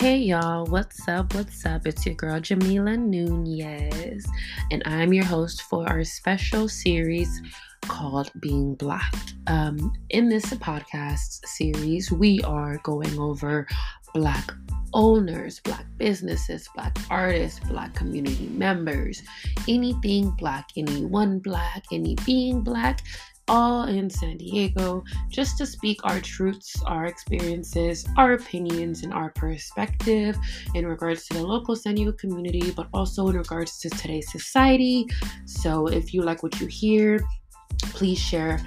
Hey y'all, what's up? What's up? It's your girl Jamila Nunez, and I'm your host for our special series called Being Black. Um, in this podcast series, we are going over Black owners, Black businesses, Black artists, Black community members, anything Black, anyone Black, any being Black, all in San Diego just to speak our truths, our experiences, our opinions, and our perspective in regards to the local San Diego community, but also in regards to today's society. So if you like what you hear, please share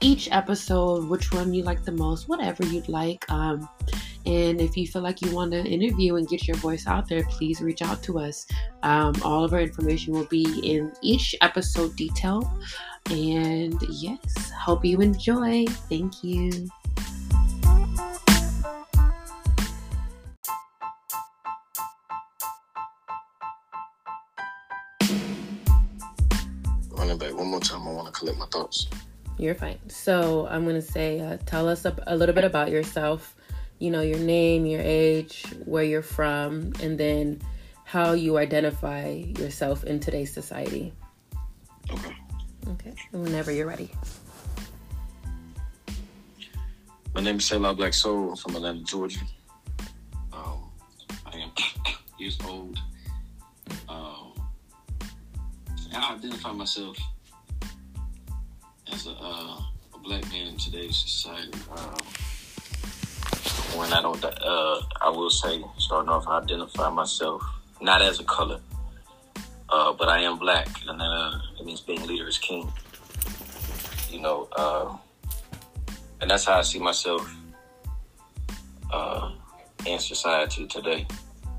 each episode, which one you like the most, whatever you'd like. Um, and if you feel like you want to interview and get your voice out there, please reach out to us. Um, all of our information will be in each episode detail. And yes, hope you enjoy. Thank you. Running back one more time, I want to collect my thoughts. You're fine. So I'm going to say, uh, tell us a, a little bit about yourself. You know, your name, your age, where you're from, and then how you identify yourself in today's society. Okay. Okay. Whenever you're ready. My name is Selah Black Sol. I'm from Atlanta, Georgia. Um, I am years old. Um, I identify myself as a, uh, a black man in today's society. Um, when I don't, uh, I will say, starting off, I identify myself not as a color, uh, but I am black, and uh, it means being leader is king. You know, uh, and that's how I see myself uh, in society today.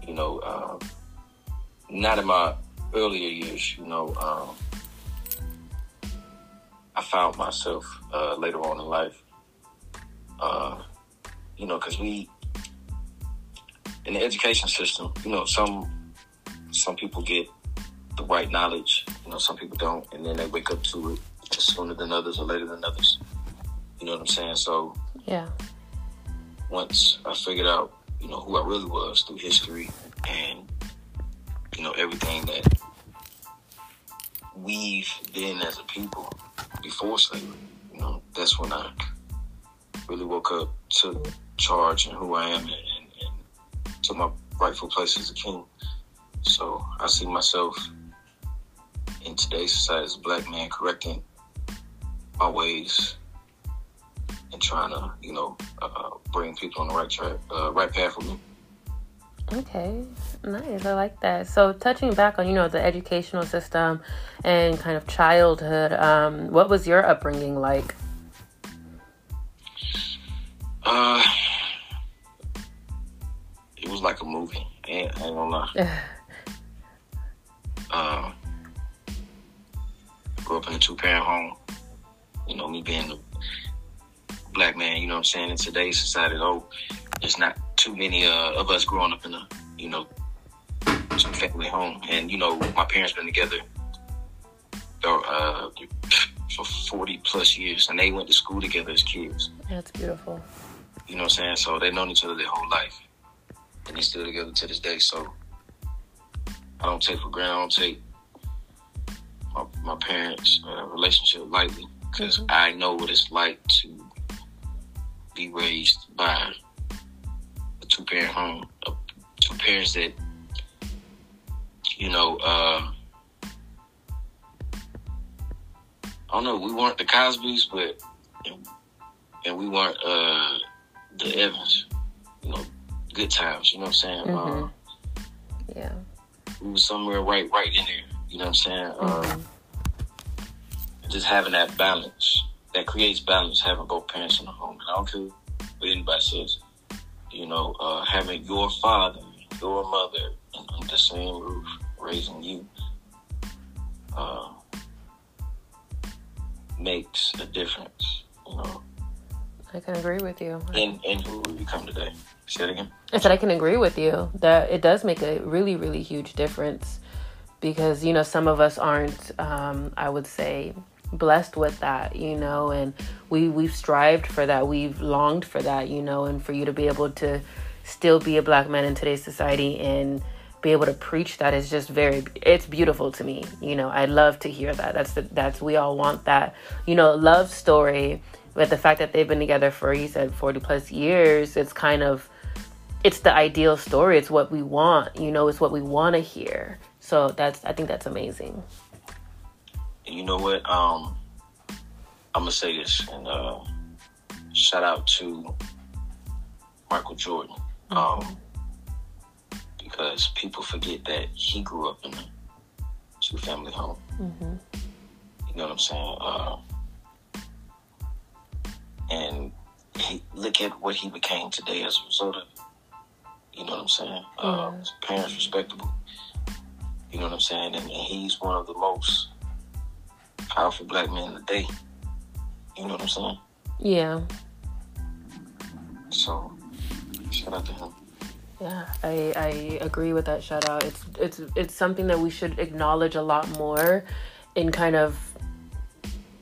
You know, uh, not in my earlier years. You know, um, I found myself uh, later on in life. Uh, you know, because we in the education system, you know, some some people get the right knowledge. You know, some people don't, and then they wake up to it sooner than others or later than others. You know what I'm saying? So Yeah. once I figured out, you know, who I really was through history and you know everything that we've been as a people before slavery, you know, that's when I really woke up to charge and who I am and, and, and to my rightful place as a king. So I see myself in today's society as a black man correcting my ways and trying to, you know, uh, bring people on the right track, uh, right path with me. Okay, nice. I like that. So, touching back on you know the educational system and kind of childhood, um, what was your upbringing like? Uh, it was like a movie. I ain't, I ain't gonna lie. Um, grew up in a two parent home. You know, me being a black man, you know what I'm saying, in today's society, though, there's not too many uh, of us growing up in a, you know, two family home. And, you know, my parents been together uh, for 40 plus years, and they went to school together as kids. That's beautiful. You know what I'm saying? So they've known each other their whole life. And they're still together to this day. So I don't take for granted, I don't take my, my parents' uh, relationship lightly because Mhm. I know what it's like to be raised by two parent home, uh, two parents that, you know, uh, I don't know, we weren't the Cosbys, but, and we weren't uh, the Evans, you know, good times, you know what I'm saying? Mhm. Uh, Yeah. we were somewhere right right in there. You know what I'm saying? Uh, Mhm. just having that balance that creates balance. Having both parents in the home, and I don't care what anybody says. You know, uh, having your father, your mother under the same roof, raising you, uh, makes a difference. You know, I can agree with you. And, in who we become today. Say it again. I said I can agree with you that it does make a really, really huge difference because you know some of us aren't, um, I would say, blessed with that, you know, and we we've strived for that, we've longed for that, you know, and for you to be able to still be a black man in today's society and be able to preach that is just very it's beautiful to me you know. I love to hear that. That's the, that's we all want that. You know love story but the fact that they've been together for you said 40 plus years it's kind of it's the ideal story. It's what we want you know it's what we want to hear. So that's i think that's amazing you know what um i'm gonna say this and uh shout out to michael jordan mm-hmm. um because people forget that he grew up in a two family home mm-hmm. you know what i'm saying uh and he, look at what he became today as a result of it. You know what I'm saying? Uh, his parents respectable. You know what I'm saying? And, and, he's one of the most powerful black men today. You know what I'm saying? Yeah. So, shout out to him. Yeah, I, I agree with that shout out. It's it's it's something that we should acknowledge a lot more and kind of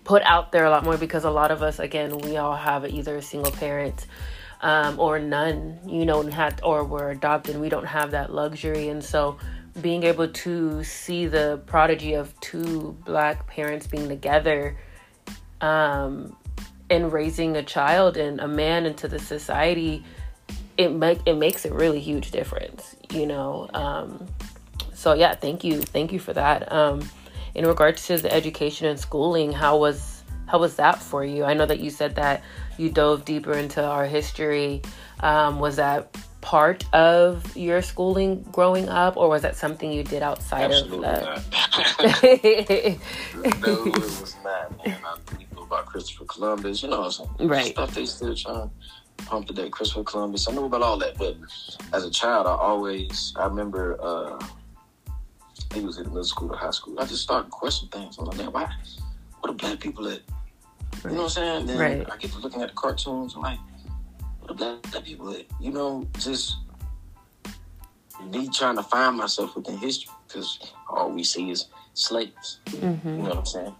put out there a lot more because a lot of us, again, we all have either a single parent um, or none, you know, and had or were adopted. We don't have that luxury, and so being able to see the prodigy of two black parents being together um, and raising a child and a man into the society it make it makes a really huge difference you know um, so yeah thank you thank you for that um, in regards to the education and schooling, how was how was that for you? I know that you said that you dove deeper into our history. Um, was that part of your schooling growing up, or was that something you did outside Absolutely of that? no, it was not. Man, I knew about Christopher Columbus. You know, some right. stuff they still trying to pump today. Christopher Columbus. I knew about all that, but as a child, I always I remember. Uh, he was in middle school or high school. I just started questioning things. I'm like, man, why? What are black people at? You know what I'm saying? Then right. I get to looking at the cartoons. I'm like, are black, people? You know, just me trying to find myself within history because all we see is slaves. Mm-hmm. You know what I'm saying?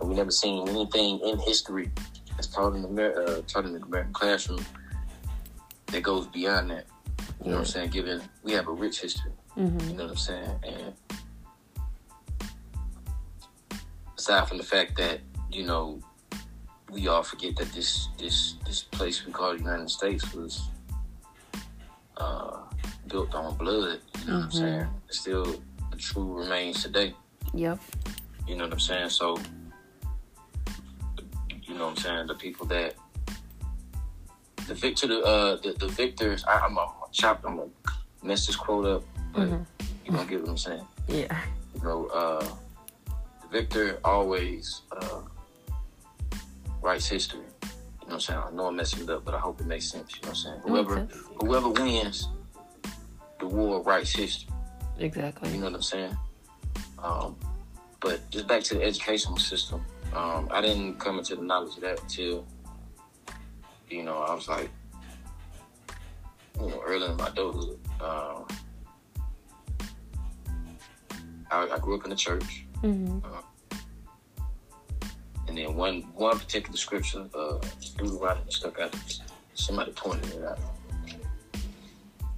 And we never seen anything in history that's taught in the uh, taught in the American classroom that goes beyond that. You know what I'm saying? Given we have a rich history. Mm-hmm. You know what I'm saying? And aside from the fact that you know we all forget that this this this place we call the United States was uh, built on blood. You know mm-hmm. what I'm mm-hmm. saying? It still the true remains today. Yep. You know what I'm saying? So you know what I'm saying? The people that the victor, the uh, the, the victors. I, am gonna chop. I'm gonna mess this quote up, but mm-hmm. you gonna get what I'm saying? Yeah. You know, uh, Victor always uh, writes history. You know what I'm saying? I know I'm messing it up, but I hope it makes sense. You know what I'm saying? Whoever whoever wins the war writes history. Exactly. You know what I'm saying? Um, but just back to the educational system, um, I didn't come into the knowledge of that until, you know, I was like, you know, early in my adulthood. Um, I, I, grew up in the church. Mm-hmm. Uh, and then one one particular scripture, uh, Deuteronomy stuck out. Somebody pointed it out,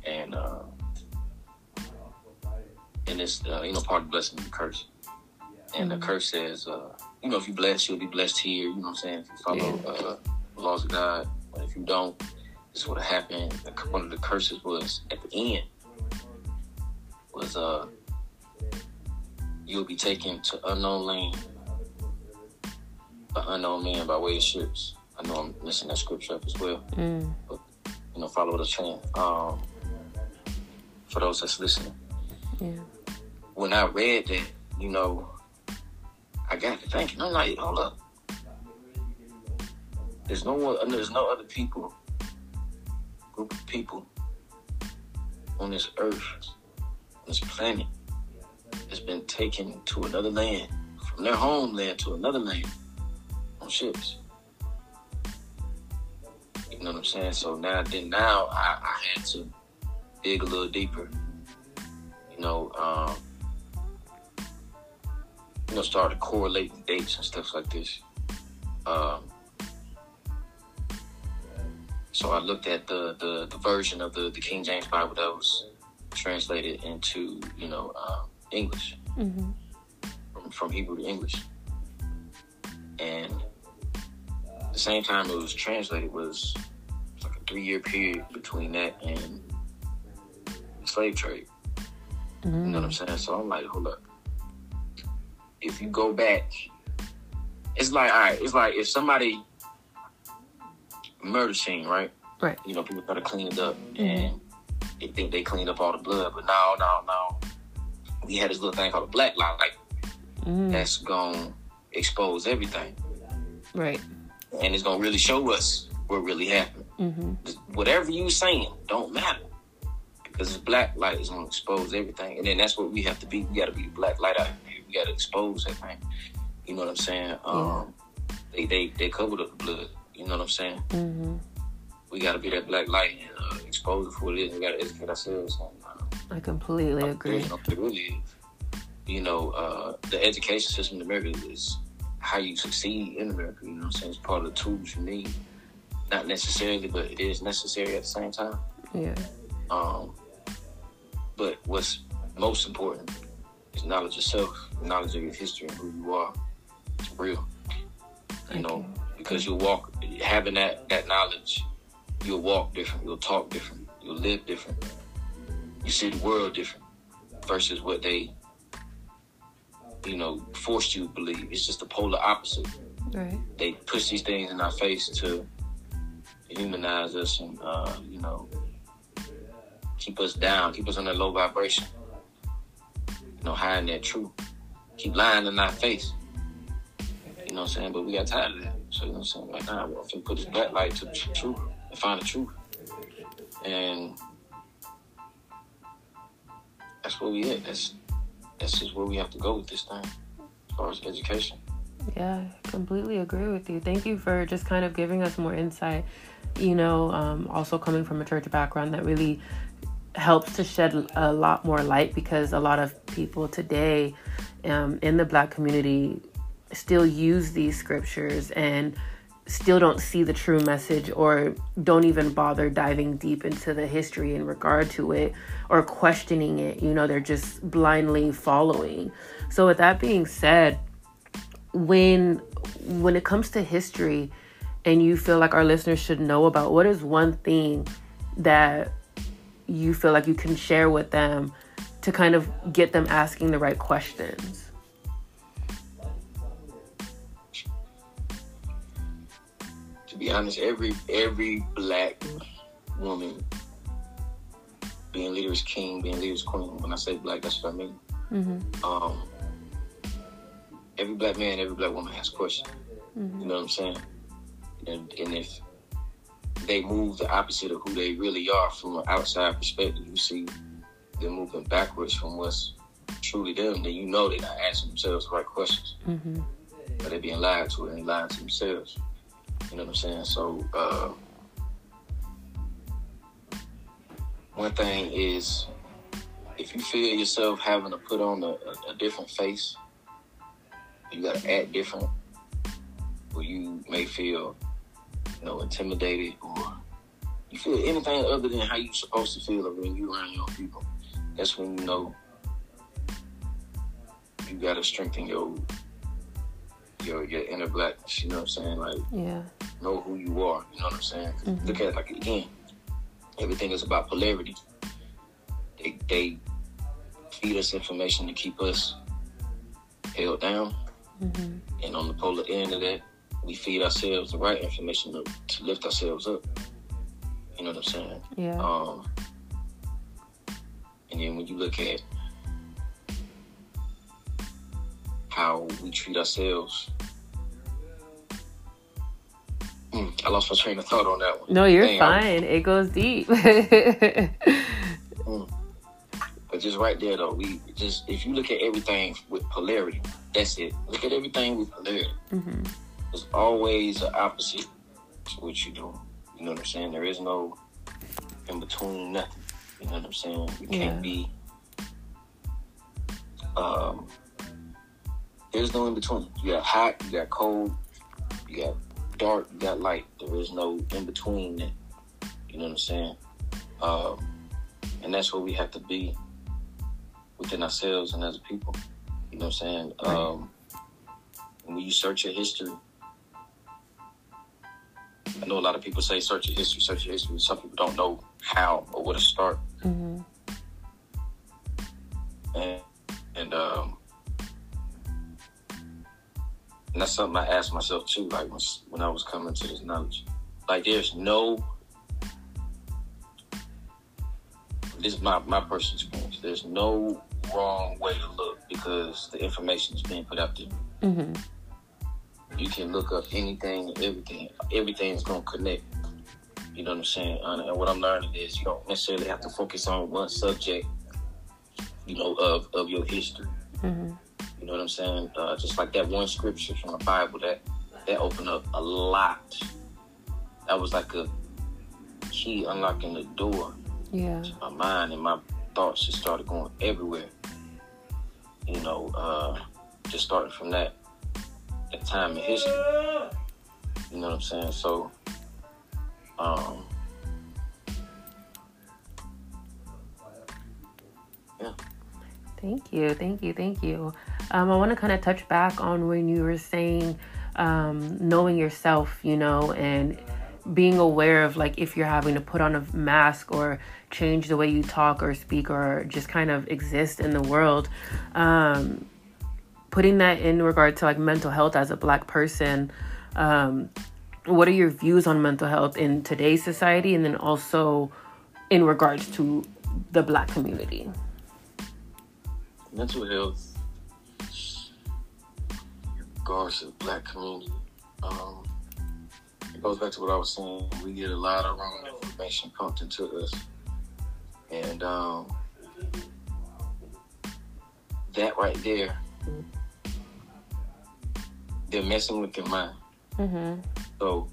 and uh, and it's uh, you know part of blessing and curse. And mm-hmm. the curse says, uh, you know, if you bless, you'll be blessed here. You know what I'm saying? If you follow yeah. uh, the laws of God, but if you don't, this is what happened. One of the curses was at the end was uh you'll be taken to unknown land unknown men by way of ships. I know I'm missing that scripture up as well. Mm. But, you know, follow the trend. Um, for those that's listening. Yeah. When I read that, you know, I got to thinking, I'm like, hold up. There's no one, there's no other people, group of people on this earth, on this planet, that's been taken to another land, from their homeland to another land ships. You know what I'm saying? So now, then now I, I had to dig a little deeper. You know, um, you know, start started correlating dates and stuff like this. Um, So I looked at the, the, the version of the, the King James Bible that was translated into, you know, uh, English, Mm-hmm. from, from Hebrew to English. And the same time it was translated was like a three year period between that and the slave trade. You know what I'm saying? So I'm like, hold up. If you go back, it's like, all right, it's like if somebody murder scene, right? Right. You know, people try to clean it up and they think they cleaned up all the blood, but no, no, no. We had this little thing called a black light Mm. that's gonna expose everything. Right. And it's gonna really show us what really happened. Mm-hmm. Whatever you saying don't matter. Because this black light is gonna expose everything. And then that's what we have to be. We gotta be the black light out here. We gotta expose that thing. You know what I'm saying? Um they, they they covered up the blood. You know what I'm saying? Mm-hmm. We gotta be that black light and uh, expose it for what it is. We gotta educate ourselves on uh, I completely agree. you know, really. You know, uh, the education system in America is how you succeed in America. You know what I'm saying? It's part of the tools you need. Not necessarily, but it is necessary at the same time. Yeah. Um, but what's most important is knowledge of self, knowledge of your history and who you are. It's real. You know, because you'll walk having that that knowledge, you'll walk different, you'll talk different, you'll live different. You see the world different versus what they you know, forced you to believe. It's just the polar opposite. Right. They push these things in our face to humanize us and uh, you know keep us down, keep us on that low vibration. You know, hiding that truth. Keep lying in our face. You know what I'm saying? But we got tired of that. So you know what I'm saying? Right now, we're gonna put this black light to the truth and find the truth. And that's where we at. That's that's just where we have to go with this thing as far as education. Yeah, completely agree with you. Thank you for just kind of giving us more insight. You know, um, also coming from a church background that really helps to shed a lot more light because a lot of people today um, in the black community still use these scriptures and still don't see the true message or don't even bother diving deep into the history in regard to it or questioning it. You know, they're just blindly following. So, with that being said, when when it comes to history and you feel like our listeners should know about what is one thing that you feel like you can share with them to kind of get them asking the right questions be honest, every every black woman being leader is king, being leader is queen. When I say black, that's what I mean. mm-hmm. Um, every black man, every black woman has questions. Mm-hmm. You know what I'm saying? And, and if they move the opposite of who they really are from an outside perspective, you see them moving backwards from what's truly them, then you know they're not asking themselves the right questions. Mm-hmm. But they're being lied to and lying to themselves. You know what I'm saying? So, uh, one thing is if you feel yourself having to put on a, a, a different face, you got to act different, or you may feel, you know, intimidated, or you feel anything other than how you're supposed to feel when you're around your people. That's when you know you got to strengthen your your your inner blackness. You know what I'm saying? Like yeah know who you are. You know what I'm saying? Mhm. Look at it like again, everything is about polarity. They they feed us information to keep us held down, mm-hmm. and on the polar end of that, we feed ourselves the right information to, to lift ourselves up. You know what I'm saying? yeah Um, and then when you look at how we treat ourselves, Hmm, I lost my train of thought on that one. no you're I- fine it goes deep But just right there though, we just if you look at everything with polarity, that's it. Look at everything with polarity. mm-hmm. There's always an opposite to what you do. You know what I'm saying? There is no in between nothing. You know what I'm saying? You Yeah. can't be um there's no in between. You got hot, you got cold, you got dark, you got light. There is no in between that. You know what I'm saying? Um, and that's where we have to be within ourselves and as a people. You know what I'm saying? Right. Um, when you search your history, I know a lot of people say search your history, search your history. Some people don't know how or where to start. Mm-hmm. And, and um, and that's something I asked myself too, like when, when I was coming to this knowledge. Like there's no this is my, my personal experience. There's no wrong way to look because the information is being put out there. Mm-hmm. You can look up anything, everything. Everything's gonna connect. You know what I'm saying? And and what I'm learning is you don't necessarily have to focus on one subject. You know of of your history. Mm-hmm. You know what I'm saying? Uh, just like that one scripture from the Bible that that opened up a lot. That was like a key unlocking the door Yeah. to my mind, and my thoughts just started going everywhere. You know, uh, just starting from that that time in history. You know what I'm saying? So, um, Thank you, thank you, thank you. Um, I want to kind of touch back on when you were saying um, knowing yourself, you know, and being aware of like if you're having to put on a mask or change the way you talk or speak or just kind of exist in the world. Um, putting that in regard to like mental health as a black person, um, what are your views on mental health in today's society and then also in regards to the black community? mental health, regards to the black community, um, it goes back to what I was saying. We get a lot of wrong information pumped into us, and um, that right there, they're messing with your mind. Mm-hmm. So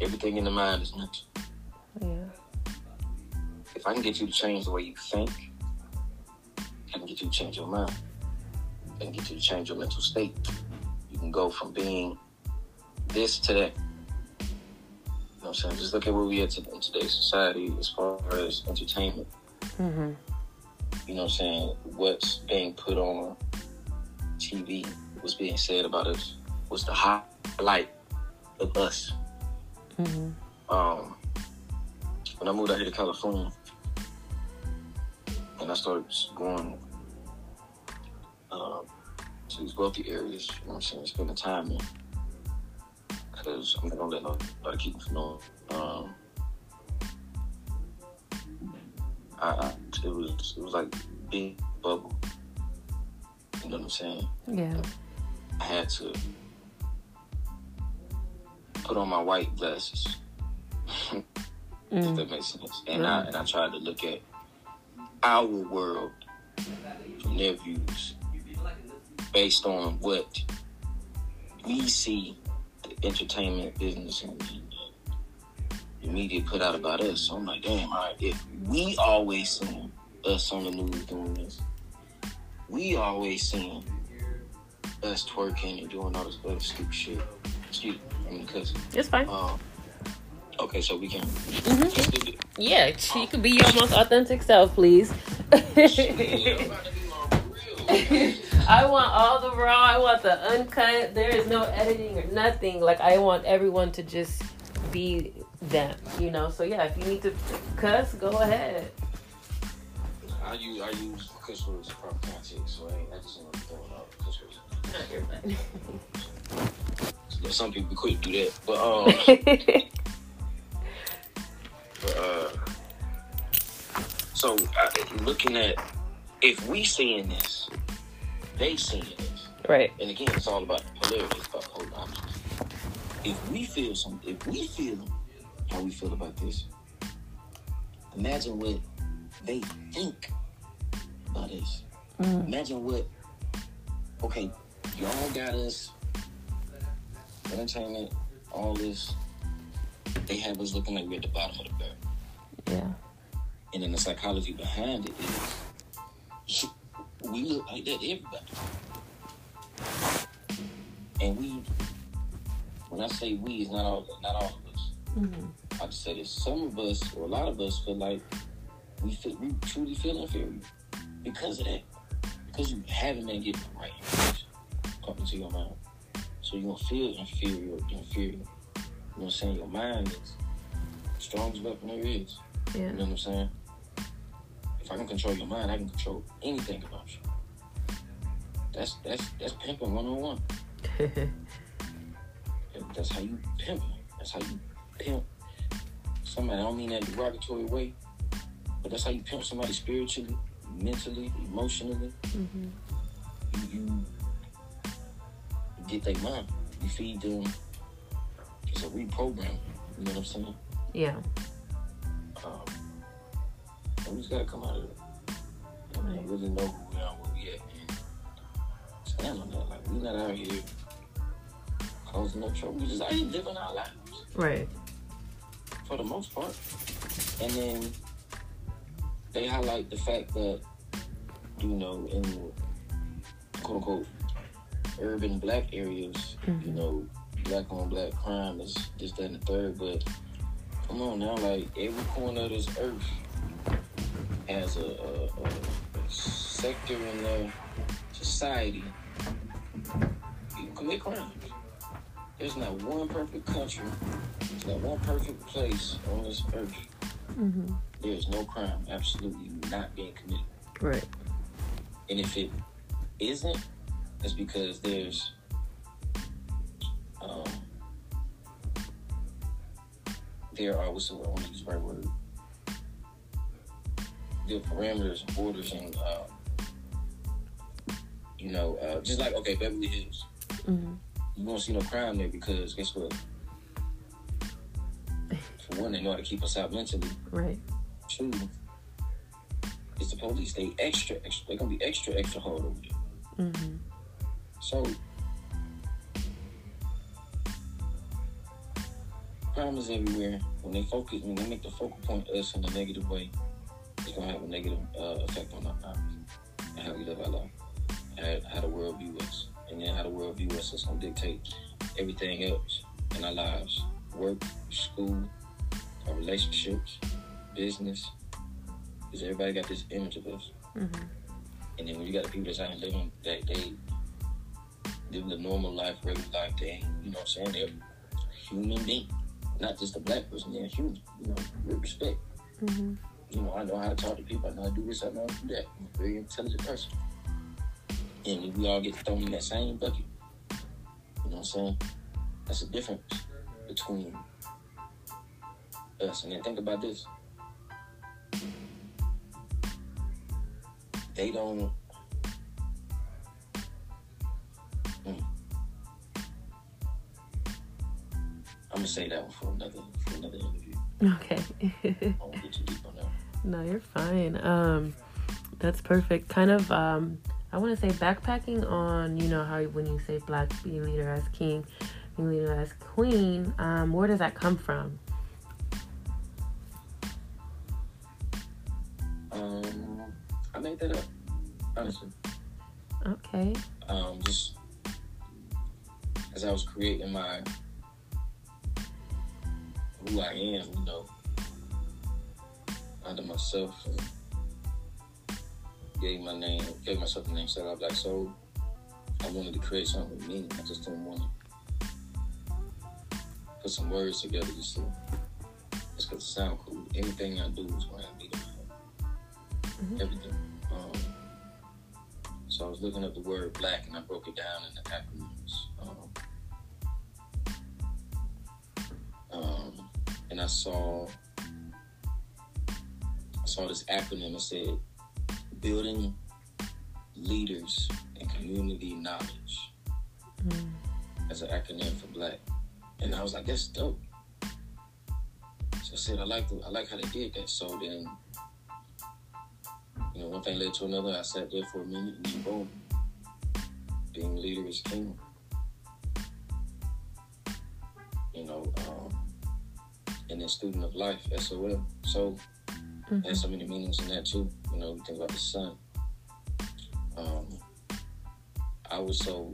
everything in the mind is mental. Yeah. If I can get you to change the way you think, I can get you to change your mind. Can get you to change your mental state. You can go from being this to that. You know what I'm saying? Just look at where we are to, in today's society as far as entertainment. Mm-hmm. You know what I'm saying? What's being put on TV, what's being said about us, what's the highlight of us. Mm-hmm. um, when I moved out here to California, and I started going um, to these wealthy areas, you know what I'm saying, spending time in, because I'm not gonna let nobody keep me from knowing. Um, I, I, it was it was like big bubble. You know what I'm saying? Yeah. I had to put on my white glasses. if Mm. that makes sense. And I and I tried to look at our world from their views, based on what we see the entertainment business and the media put out about us. So I'm like, damn, all right, if we always seeing us on the news doing this, we always seeing us twerking and doing all this other stupid shit. Excuse me, I mean, because It's fine. um, okay, so we can. Mhm. it. Yeah, you could be your most authentic self, please. I want all the raw. I want the uncut. There is no editing or nothing. Like I want everyone to just be them, you know. So yeah, if you need to cuss, go ahead. I use I use cuss words in proper context, so I, ain't, I just ain't throwing out cuss words. But some people could do that, but um, but, uh, so uh, looking at if we seeing this, they seeing it. right. and again, it's all about polarity, it's about polar opposites. If we feel some, if we feel how we feel about this, imagine what they think about this. Mm. Imagine what. Okay, y'all got us entertainment, all this. They have us looking like we're at the bottom of the barrel, Yeah. and then the psychology behind it is we look like that to everybody, and we. When I say we, it's not all not all of us. Mm-hmm. I just say this. Some of us, or a lot of us, feel like we feel, we truly feel inferior because of that. Because you haven't been getting the right information coming to your mind. So you're gonna feel inferior, inferior. You know what I'm saying? Your mind is the strongest weapon there is. Yeah. You know what I'm saying? I can control your mind, I can control anything about you. That's that's that's pimping one on one. That's how you pimp. That's how you pimp somebody. I don't mean that derogatory way, but that's how you pimp somebody spiritually, mentally, emotionally. hmm You, you get their mind. You feed them. It's a reprogram. You know what I'm saying? Yeah. We just gotta come out of it. And Right. really know who we are, where we at, and stand on that. Like we not out here causing no trouble. We just out here living our lives Right. for the most part. And then they highlight the fact that, you know, in quote unquote urban black areas, you Mhm. know, black on black crime is this, that, and the third. But come on now, like every corner of this earth has a, a, a, sector in the society. People commit crimes. There's not one perfect country, there's not one perfect place on this earth. hmm There's no crime absolutely not being committed. Right. And if it isn't, it's because there's um, there are what's the word? I want to use the right word. Are parameters and borders and uh, you know, uh, just like okay, Beverly Hills. hmm You won't see no crime there because guess what? For one, they know how to keep us out mentally. Right. Two, it's the police. They extra, extra. They're gonna be extra, extra hard over there. hmm So, crime is everywhere. When they focus, when they make the focal point us in a negative way, it's gonna have a negative uh, effect on our lives and how we live our life, and how the world view us, and then how the world view us is gonna dictate everything else in our lives: work, school, our relationships, business. Because everybody got this image of us. hmm And then when you got the people that's out here living that they live the normal life, regular life, they ain't, you know what I'm saying? They're human being. Not just a black person, they're human, you know, with respect. hmm You know, I know how to talk to people, I know how to do this, I know how to do that. I'm a very intelligent person. And we all get thrown in that same bucket, you know what I'm saying? That's the difference between us. And then think about this. They don't Hmm. I'm gonna say that one for another for another interview. Okay. No, you're fine. Um, that's perfect. Kind of. Um, I want to say backpacking on. You know how when you say black be leader as king, be leader as queen. Um, where does that come from? Um, I made that up, honestly. Okay. Um, just as I was creating my who I am, you know, under myself, and gave my name, gave myself the name Selah Black Sol. I wanted to create something with me. I just didn't want to put some words together just to just because it sound cool. Anything I do is going to be the Mhm. everything. Um, so I was looking up the word black and I broke it down in the acronyms. Um, um, and I saw I saw this acronym. It said building leaders and community knowledge Mm. as an acronym for black. And I was like, that's dope. So I said, I like the, I like how they did that. So then, you know, one thing led to another. I sat there for a minute and then boom, being leader is king. You know, um, and then student of life, SOL. So Mhm. there's so many meanings in that too. You know, you think about the sun. Um, I was so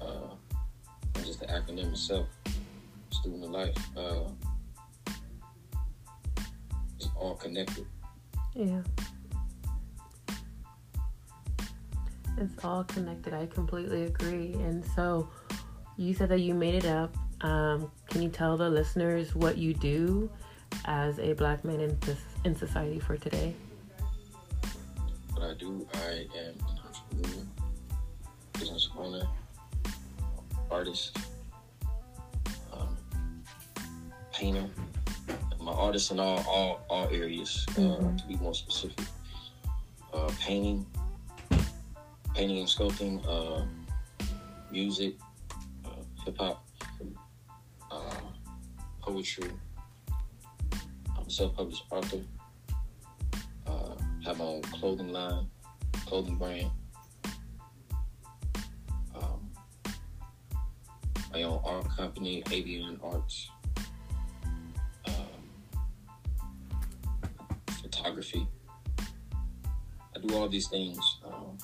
uh, just the acronym itself, student of life. Uh, it's all connected. Yeah. It's all connected. I completely agree. And so you said that you made it up. Um, can you tell the listeners what you do as a black man in, in society for today? What I do, I am an entrepreneur, business owner, artist, um, painter. My artist in all all, all areas, uh, mm-hmm. to be more specific. Uh, painting, painting and sculpting, uh, music, uh, hip hop, uh, poetry. Self-published author. Uh, have my own clothing line, clothing brand. Um, my own art company, Avian Arts. Um, photography. I do all these things. Um,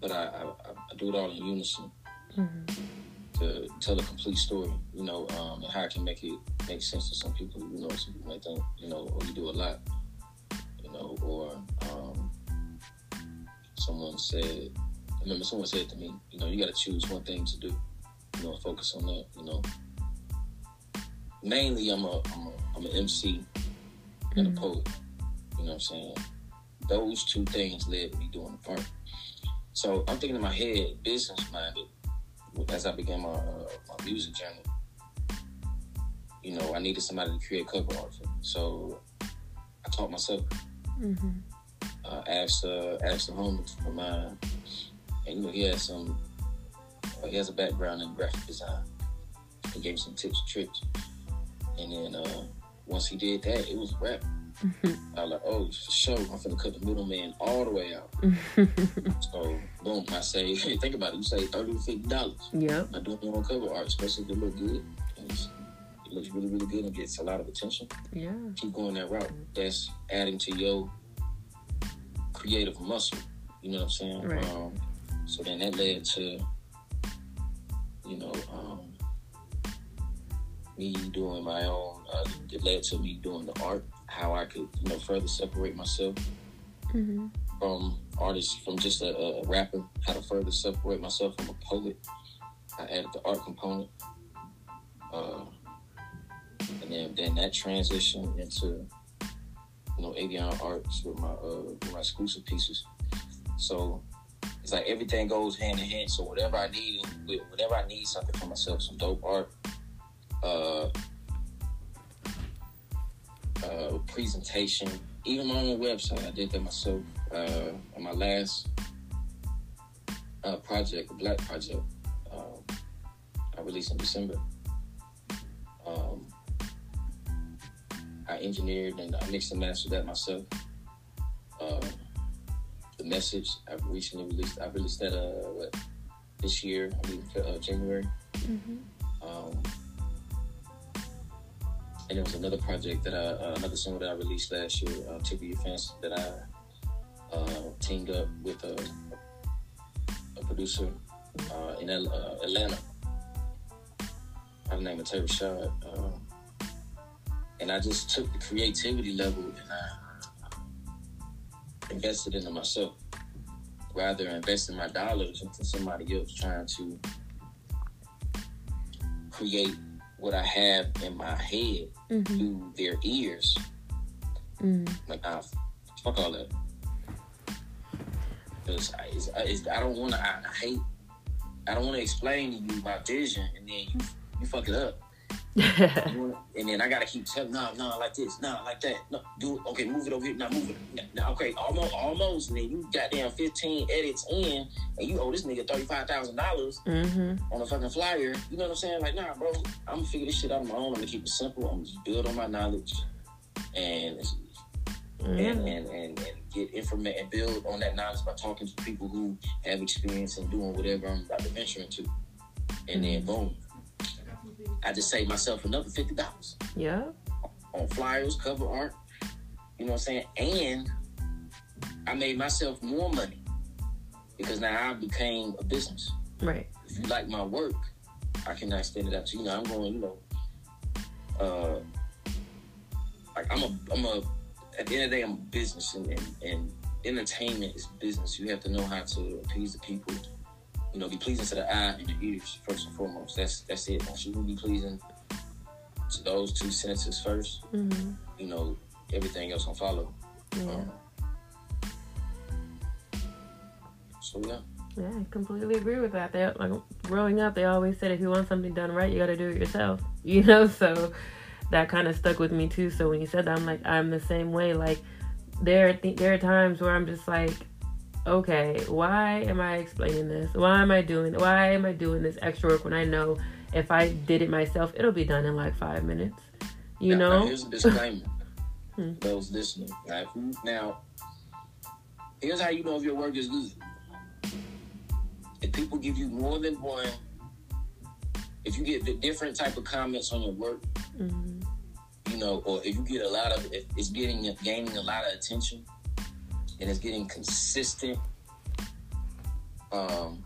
but I, I, I do it all in unison mm-hmm. to tell a complete story, you know, um, and how I can make it make sense to some people. You know, some people may think, you know, or you do a lot, you know, or um, someone said, I remember someone said to me, you know, you got to choose one thing to do, you know, focus on that, you know. Mainly, I'm a, I'm a, I'm an MC and mm-hmm. a poet. You know what I'm saying? Those two things led me doing the part. So I'm thinking in my head, business minded, as I began my uh, my music journey. You know, I needed somebody to create cover art for. So I taught myself. Mm-hmm. Uh, asked uh, asked the homie for mine, and you know he has some. Uh, he has a background in graphic design. He gave me some tips and tricks, and then uh, once he did that, it was rap. Mm-hmm. I was like, oh, for sure, I'm gonna cut the middleman all the way out. so, boom, I say, hey, think about it. You say thirty to fifty dollars. Yeah. I do it on cover art, especially if it look good. It looks really, really good and gets a lot of attention. Yeah. Keep going that route. That's adding to your creative muscle. You know what I'm saying? Right. Um, so then that led to, you know, um, me doing my own. Uh, it led to me doing the art how I could, you know, further separate myself mm-hmm. from artists, from just a, a, rapper, how to further separate myself from a poet. I added the art component. Uh, and then, then that transition into, you know, avion Arts with my, uh, my exclusive pieces. So it's like everything goes hand in hand. So whatever I need, whatever I need something for myself, some dope art, uh, uh, presentation, even my own website. I did that myself. Uh, on my last uh, project, Black Project, um, I released in December. I engineered and I mixed and mastered that myself. Uh, the message I've recently released. I released that uh, what, this year, I mean uh, January. Mm-hmm. Um, and there was another project that I, uh, another single that I released last year, uh, "Tickle Your Fancy," that I uh, teamed up with a, a producer uh, in uh, Atlanta by the name of Terry Shad. Um, and I just took the creativity level and I invested into myself rather investing my dollars into somebody else trying to create what I have in my head mm-hmm. through their ears. Mm. Like, nah, fuck all that. Because I, I, I, don't want to. I, I hate. I don't want to explain to you my vision, and then you you fuck it up. And then I gotta keep telling, no, no, like this, no, like that, no, do it. Okay, move it over here, now move it. Now, okay, almost, almost. And then you got down 15 edits in, and you owe this nigga thirty five thousand dollars mm-hmm. on a fucking flyer. You know what I'm saying? Like, nah, bro, I'm gonna figure this shit out on my own. I'm gonna keep it simple. I'm gonna just build on my knowledge, and mm-hmm. and, and, and, and get information and build on that knowledge by talking to people who have experience and doing whatever I'm about to venture into, and then mm-hmm. boom I just saved myself another fifty dollars. Yeah. On flyers, cover art. You know what I'm saying? And I made myself more money because now I became a business. Right. If you like my work, I can extend it out to you. Know I'm going. You know, uh, like I'm a I'm a at the end of the day I'm a business and, and, and entertainment is business. You have to know how to appease the people. You know, be pleasing to the eye and the ears first and foremost. That's that's it. Once you be pleasing to those two senses 1st Mm-hmm. you know, everything else will follow. Yeah. Um, so yeah. Yeah, I completely agree with that. They like growing up, they always said if you want something done right, you got to do it yourself. You know, so that kind of stuck with me too. So when you said that, I'm like, I'm the same way. Like there, th- there are times where I'm just like, okay, why am I explaining this? Why am I doing? Why am I doing this extra work when I know if I did it myself, it'll be done in like five minutes. You now, know. Now here's a disclaimer. Hmm. Those listening. Now, now, here's how you know if your work is good. If people give you more than one, if you get the different type of comments on your work, Mhm. you know, or if you get a lot of, if it's getting gaining a lot of attention, and it's getting consistent um,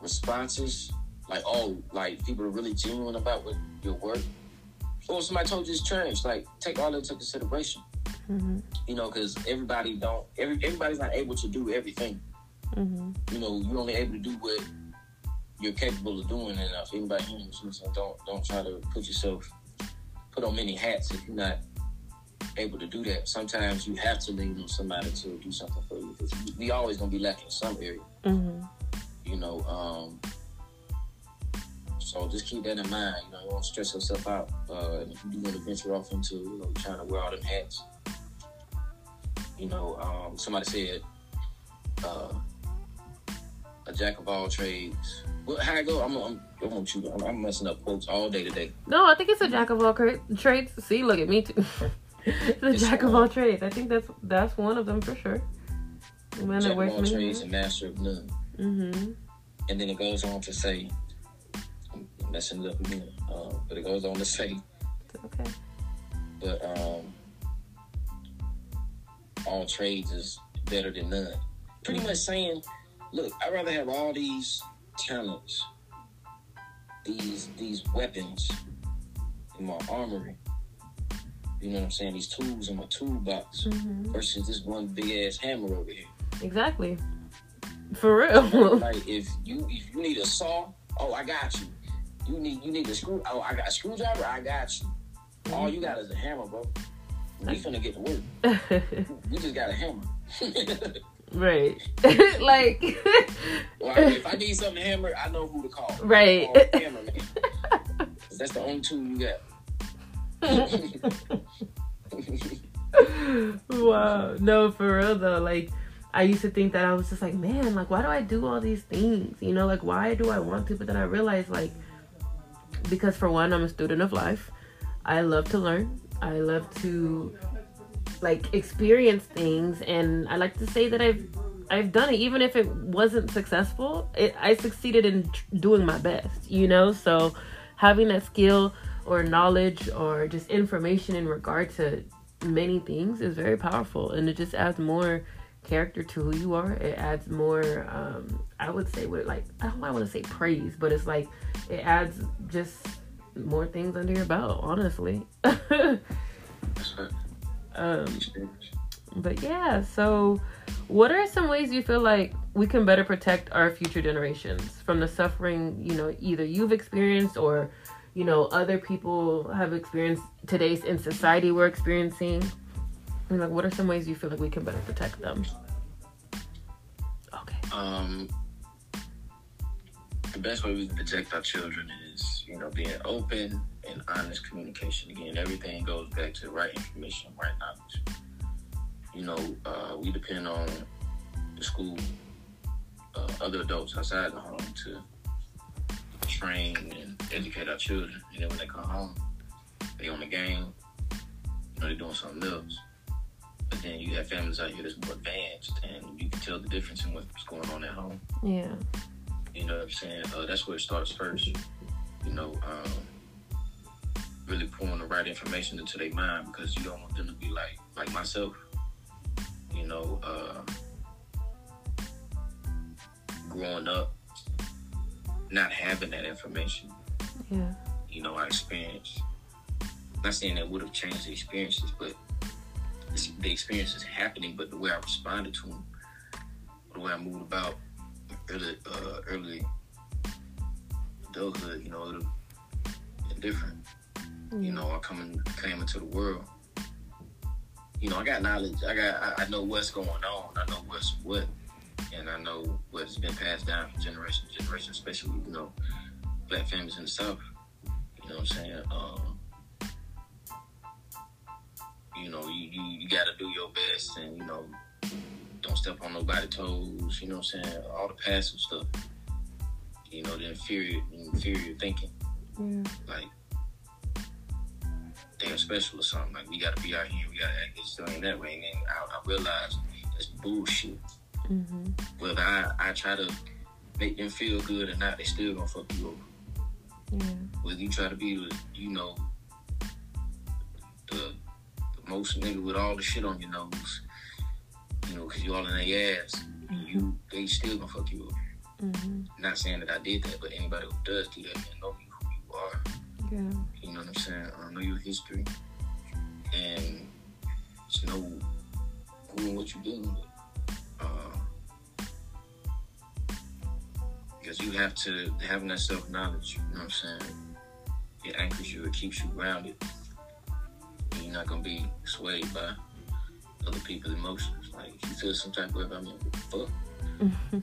responses, like oh, like people are really genuine about what your work. Or somebody told you it's trash, like take all that into consideration. Mhm. You know, because everybody don't, every everybody's not able to do everything. Mhm. You know, you're only able to do what you're capable of doing, and if anybody this, listen, don't don't try to put yourself put on many hats if you're not able to do that. Sometimes you have to lean on somebody to do something for you because we always gonna be lacking in some area. Mhm. You know, um, so just keep that in mind. You know, you don't stress yourself out. Uh, and if you do want to venture off into, you know, trying to wear all them hats. You know, um, somebody said, uh, a jack of all trades. Well, how I go? I'm, I'm, I want you. I'm, I'm messing up quotes all day today. No, I think it's a jack of all trades. See, look at me too. It's, jack of all trades. I think that's that's one of them for sure. Man Jack of all trades and master of none. Mm-hmm. And then it goes on to say, I'm messing it up again. Uh, but it goes on to say, Okay. but um, all trades is better than none. Pretty much saying, look, I'd rather have all these talents, these these weapons in my armory. You know what I'm saying? These tools in my toolbox Mm-hmm. versus this one big ass hammer over here. Exactly. For real. like if you if you need a saw, oh I got you. You need you need a screw. Oh I got a screwdriver. I got you. All you got is a hammer, bro. We finna get to work. We just got a hammer. right. like. well, I mean, if I need something to hammer, I know who to call. Right. Call hammer man. that's the only tool you got. Wow. No, for real though. Like, I used to think that I was just like, man, like, why do I do all these things? You know, like, why do I want to? But then I realized, like, because for one, I'm a student of life. I love to learn. I love to like experience things, and I like to say that I've I've done it, even if it wasn't successful. It, I succeeded in tr- doing my best. You know, so having that skill or knowledge or just information in regard to many things is very powerful. And it just adds more character to who you are. It adds more um i would say what like i don't want to say praise but it's like it adds just more things under your belt honestly. Um but yeah so what are some ways you feel like we can better protect our future generations from the suffering you know either you've experienced or you know other people have experienced today's in society we're experiencing and like what are some ways you feel like we can better protect them okay Um, the best way we can protect our children is, you know, being open and honest communication. Again, everything goes back to right information, right knowledge. You know, uh, we depend on the school, uh, other adults outside the home to train and educate our children. And then when they come home, they on the game, you know, they're doing something else. But then you have families out here that's more advanced, and you can tell the difference in what's going on at home. yeah You know what I'm saying? Uh, that's where it starts first. You know, um, really pouring the right information into their mind because you don't want them to be like like myself. You know, uh, growing up, not having that information. yeah You know, I experienced not saying that would have changed the experiences, but the experience is happening. But the way I responded to them, the way I moved about early, uh, early adulthood, you know, different. Mm-hmm. You know, I come in, came into the world. You know, I got knowledge. I got. I, I know what's going on. I know what's what, and I know what's been passed down from generation to generation, especially you know, black families in the South. You know what I'm saying? Um, you know, you, you, you got to do your best, and you know, don't step on nobody's toes. You know what I'm saying? All the passive stuff. You know, the inferior, inferior thinking. Yeah. Like they're special or something. Like we got to be out here, we got to act this way and that way. And then I, I realized it's bullshit. Mm-hmm. Whether I, I try to make them feel good or not, they still gonna fuck you over. Yeah. Whether you try to be, you know, the most nigga with all the shit on your nose, you know, because you all in their ass, mm-hmm. you they still gonna fuck you up. Mm-hmm. Not saying that I did that, but anybody who does do that, man, know who you are. Yeah. You know what I'm saying? I know your history, and to know who and what you're dealing with. Because you have to having that self knowledge. You know what I'm saying? It anchors you. It keeps you grounded you're not gonna be swayed by other people's emotions. Like if you feel some type of way about me, fuck.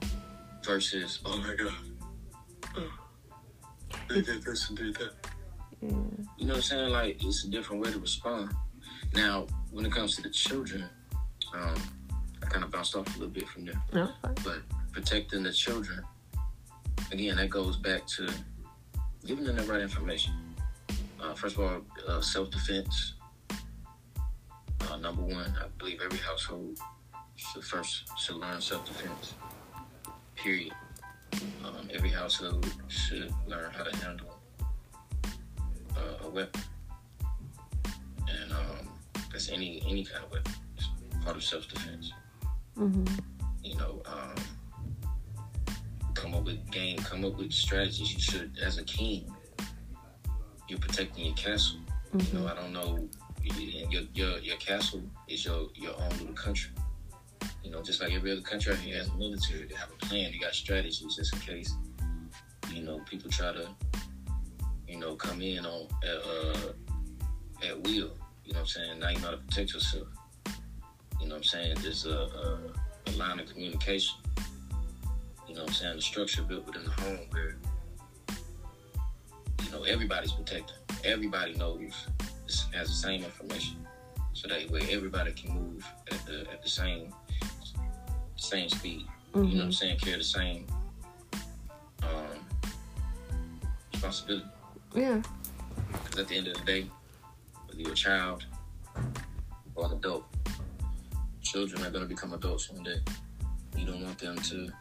Versus, oh my god, oh, they did this and did that. Yeah. You know what I'm saying? Like it's a different way to respond. Now, when it comes to the children, um, I kind of bounced off a little bit from there. No, but protecting the children, again, that goes back to giving them the right information. Uh, first of all, uh, self defense, uh, number one, I believe every household should first should learn self defense. Period. Um, every household should learn how to handle uh, a weapon, and um, that's any any kind of weapon. It's part of self defense. Mm-hmm. You know, um, come up with game, come up with strategies. You should, as a king, you're protecting your castle. Mm-hmm. You know, mm-hmm. I don't know your, your your castle is your your own little country. You know, just like every other country out here has a military, they have a plan, they got strategies just in case, you know, people try to, you know, come in on uh, at will. You know what I'm saying? Now you know how to protect yourself. You know what I'm saying? There's a, a, a line of communication. You know what I'm saying? The structure built within the home where, you know, everybody's protected. Everybody knows has the same information, so that way everybody can move at the at the same same speed. Mm-hmm. You know what I'm mm-hmm. saying? Carry the same um, responsibility. Yeah. Because at the end of the day, whether you're a child or an adult, children are going to become adults one day. You don't want them to,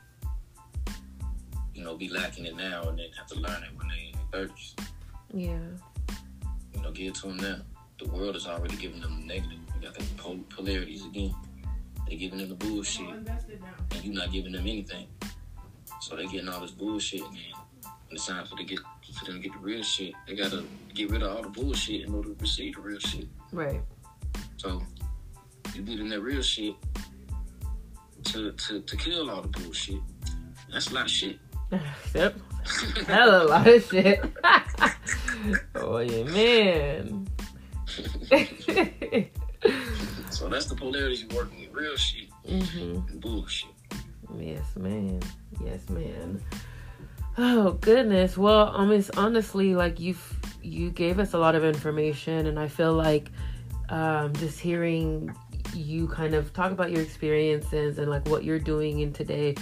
you know, be lacking it now and then have to learn it when they're in their 30s. Yeah You know, give it to them now. The world is already giving them the negative. You got the pol- polarities again. They're giving them the bullshit, and you're not giving them anything. So they're getting all this bullshit, and then when it's time for them to get for them to get the real shit, they gotta get rid of all the bullshit in order to receive the real shit. Right. So you give them that real shit to to to kill all the bullshit. That's a lot of shit. yep. That's a lot of shit. oh yeah, man. so that's the polarity you working with real shit mm-hmm. and bullshit. Yes, man. Yes, man. Oh goodness. Well, I mean, honestly, like you, you gave us a lot of information, and I feel like um, just hearing you kind of talk about your experiences and like what you're doing in today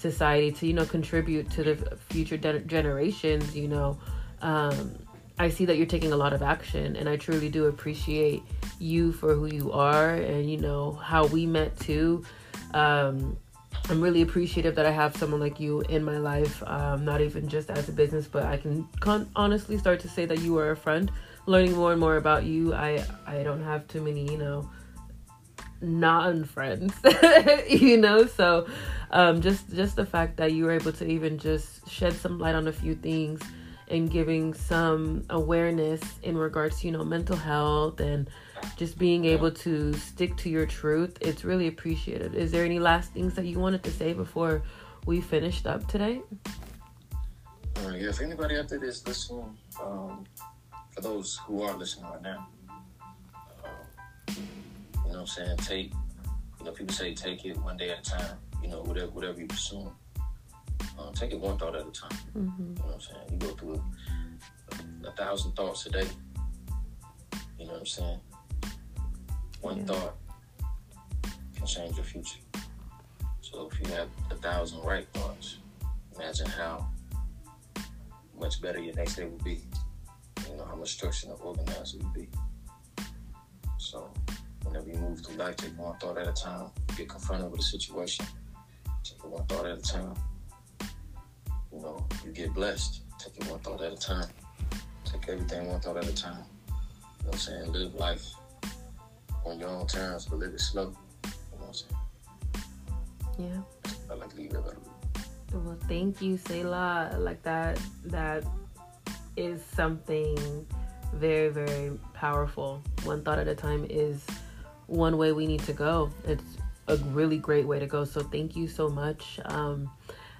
society to you know contribute to the future de- generations you know. Um, i see that you're taking a lot of action and i truly do appreciate you for who you are and you know how we met too. Um, i'm really appreciative that i have someone like you in my life um, not even just as a business but i can con- honestly start to say that you are a friend. Learning more and more about you i i don't have too many you know non-friends you know so um, just just the fact that you were able to even just shed some light on a few things and giving some awareness in regards to you know mental health and just being able to stick to your truth. It's really appreciated. Is there any last things that you wanted to say before we finished up today? Uh, if anybody out there is listening, um, for those who are listening right now, uh, you know what I'm saying? Take, you know, people say take it one day at a time, you know, whatever, whatever you pursue. Um, take it one thought at a time. Mm-hmm. You know what I'm saying? You go through a, a, thousand thoughts a day. You know what I'm saying? One yeah. thought can change your future. So if you have a thousand right thoughts, imagine how much better your next day will be. You know, how much structured and organized it will be. So we move through life, take one thought at a time. Get confronted with a situation. Take it one thought at a time. You know, you get blessed. Take it one thought at a time. Take everything one thought at a time. You know what I'm saying? Live life on your own terms, but live it slow. You know what I'm saying? Yeah. I like to leave it well, thank you, Selah. Like that, that is something very, very powerful. One thought at a time is one way we need to go. It's a really great way to go. So thank you so much. Um,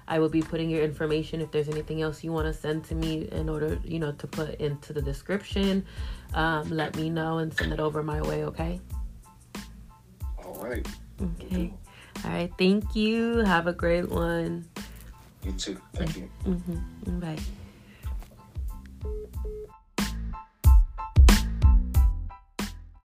I will be putting your information if there's anything else you want to send to me in order, you know, to put into the description. Um, let me know and send it over my way, okay? All right. Okay. All right. Thank you. Have a great one. You too. Thank you. Mm-hmm. Bye.